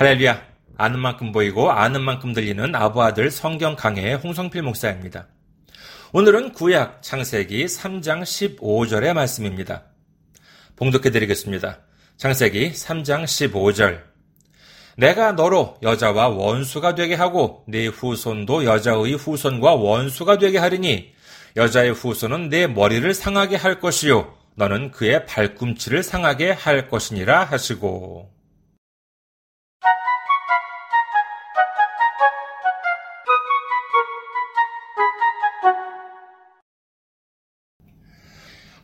할렐루야. 아는 만큼 보이고 아는 만큼 들리는 아부아들 성경 강해의 홍성필 목사입니다. 오늘은 구약 창세기 3장 15절의 말씀입니다. 봉독해 드리겠습니다. 창세기 3장 15절. 내가 너로 여자와 원수가 되게 하고 네 후손도 여자의 후손과 원수가 되게 하리니 여자의 후손은 내 머리를 상하게 할 것이요 너는 그의 발꿈치를 상하게 할 것이니라 하시고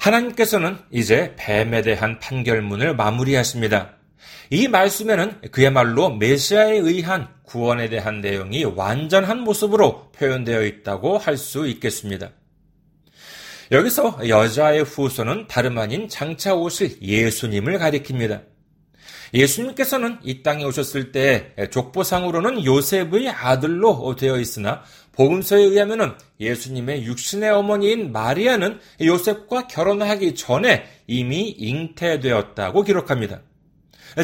하나님께서는 이제 뱀에 대한 판결문을 마무리하십니다. 이 말씀에는 그야말로 메시아에 의한 구원에 대한 내용이 완전한 모습으로 표현되어 있다고 할 수 있겠습니다. 여기서 여자의 후손은 다름 아닌 장차 오실 예수님을 가리킵니다. 예수님께서는 이 땅에 오셨을 때 족보상으로는 요셉의 아들로 되어 있으나 복음서에 의하면 예수님의 육신의 어머니인 마리아는 요셉과 결혼하기 전에 이미 잉태되었다고 기록합니다.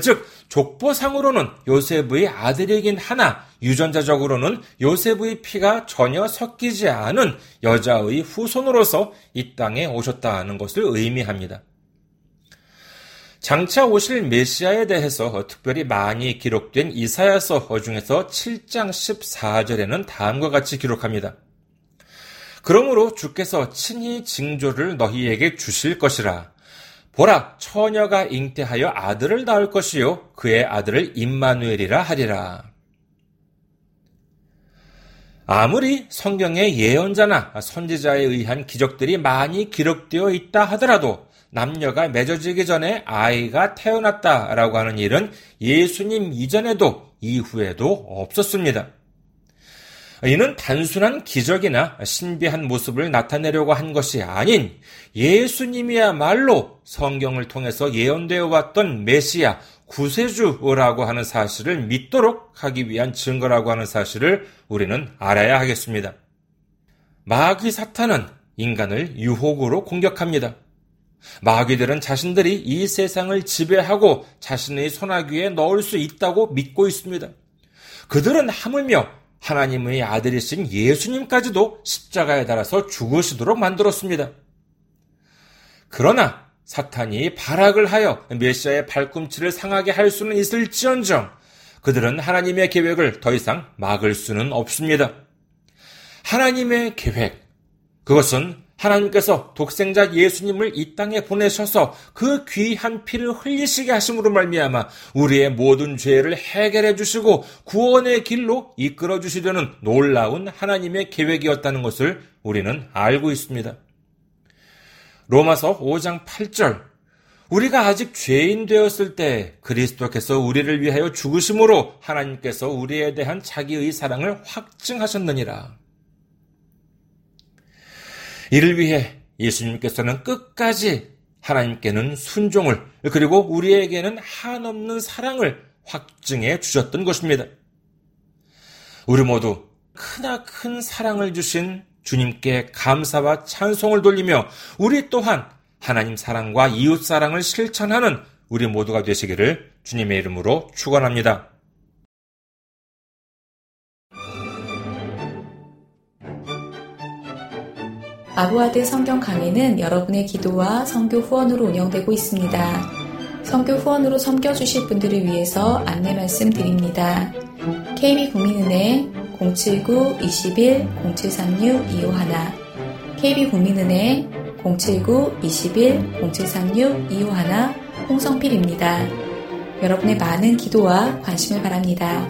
즉 족보상으로는 요셉의 아들이긴 하나 유전자적으로는 요셉의 피가 전혀 섞이지 않은 여자의 후손으로서 이 땅에 오셨다는 것을 의미합니다. 장차 오실 메시아에 대해서 특별히 많이 기록된 이사야서 중에서 7장 14절에는 다음과 같이 기록합니다. 그러므로 주께서 친히 징조를 너희에게 주실 것이라. 보라, 처녀가 잉태하여 아들을 낳을 것이요. 그의 아들을 임마누엘이라 하리라. 아무리 성경의 예언자나 선지자에 의한 기적들이 많이 기록되어 있다 하더라도 남녀가 맺어지기 전에 아이가 태어났다라고 하는 일은 예수님 이전에도 이후에도 없었습니다. 이는 단순한 기적이나 신비한 모습을 나타내려고 한 것이 아닌 예수님이야말로 성경을 통해서 예언되어 왔던 메시아, 구세주라고 하는 사실을 믿도록 하기 위한 증거라고 하는 사실을 우리는 알아야 하겠습니다. 마귀 사탄은 인간을 유혹으로 공격합니다. 마귀들은 자신들이 이 세상을 지배하고 자신의 손아귀에 넣을 수 있다고 믿고 있습니다. 그들은 하물며 하나님의 아들이신 예수님까지도 십자가에 달아서 죽으시도록 만들었습니다. 그러나 사탄이 발악을 하여 메시아의 발꿈치를 상하게 할 수는 있을지언정 그들은 하나님의 계획을 더 이상 막을 수는 없습니다. 하나님의 계획, 그것은 하나님께서 독생자 예수님을 이 땅에 보내셔서 그 귀한 피를 흘리시게 하심으로 말미암아 우리의 모든 죄를 해결해 주시고 구원의 길로 이끌어 주시려는 놀라운 하나님의 계획이었다는 것을 우리는 알고 있습니다. 로마서 5장 8절 우리가 아직 죄인 되었을 때 그리스도께서 우리를 위하여 죽으심으로 하나님께서 우리에 대한 자기의 사랑을 확증하셨느니라. 이를 위해 예수님께서는 끝까지 하나님께는 순종을 그리고 우리에게는 한없는 사랑을 확증해 주셨던 것입니다. 우리 모두 크나큰 사랑을 주신 주님께 감사와 찬송을 돌리며 우리 또한 하나님 사랑과 이웃 사랑을 실천하는 우리 모두가 되시기를 주님의 이름으로 축원합니다. 아부아드 성경 강의는 여러분의 기도와 성교 후원으로 운영되고 있습니다. 성교 후원으로 섬겨주실 분들을 위해서 안내 말씀 드립니다. KB국민은행 079-21-0736-251 KB국민은행 079-21-0736-251 홍성필입니다. 여러분의 많은 기도와 관심을 바랍니다.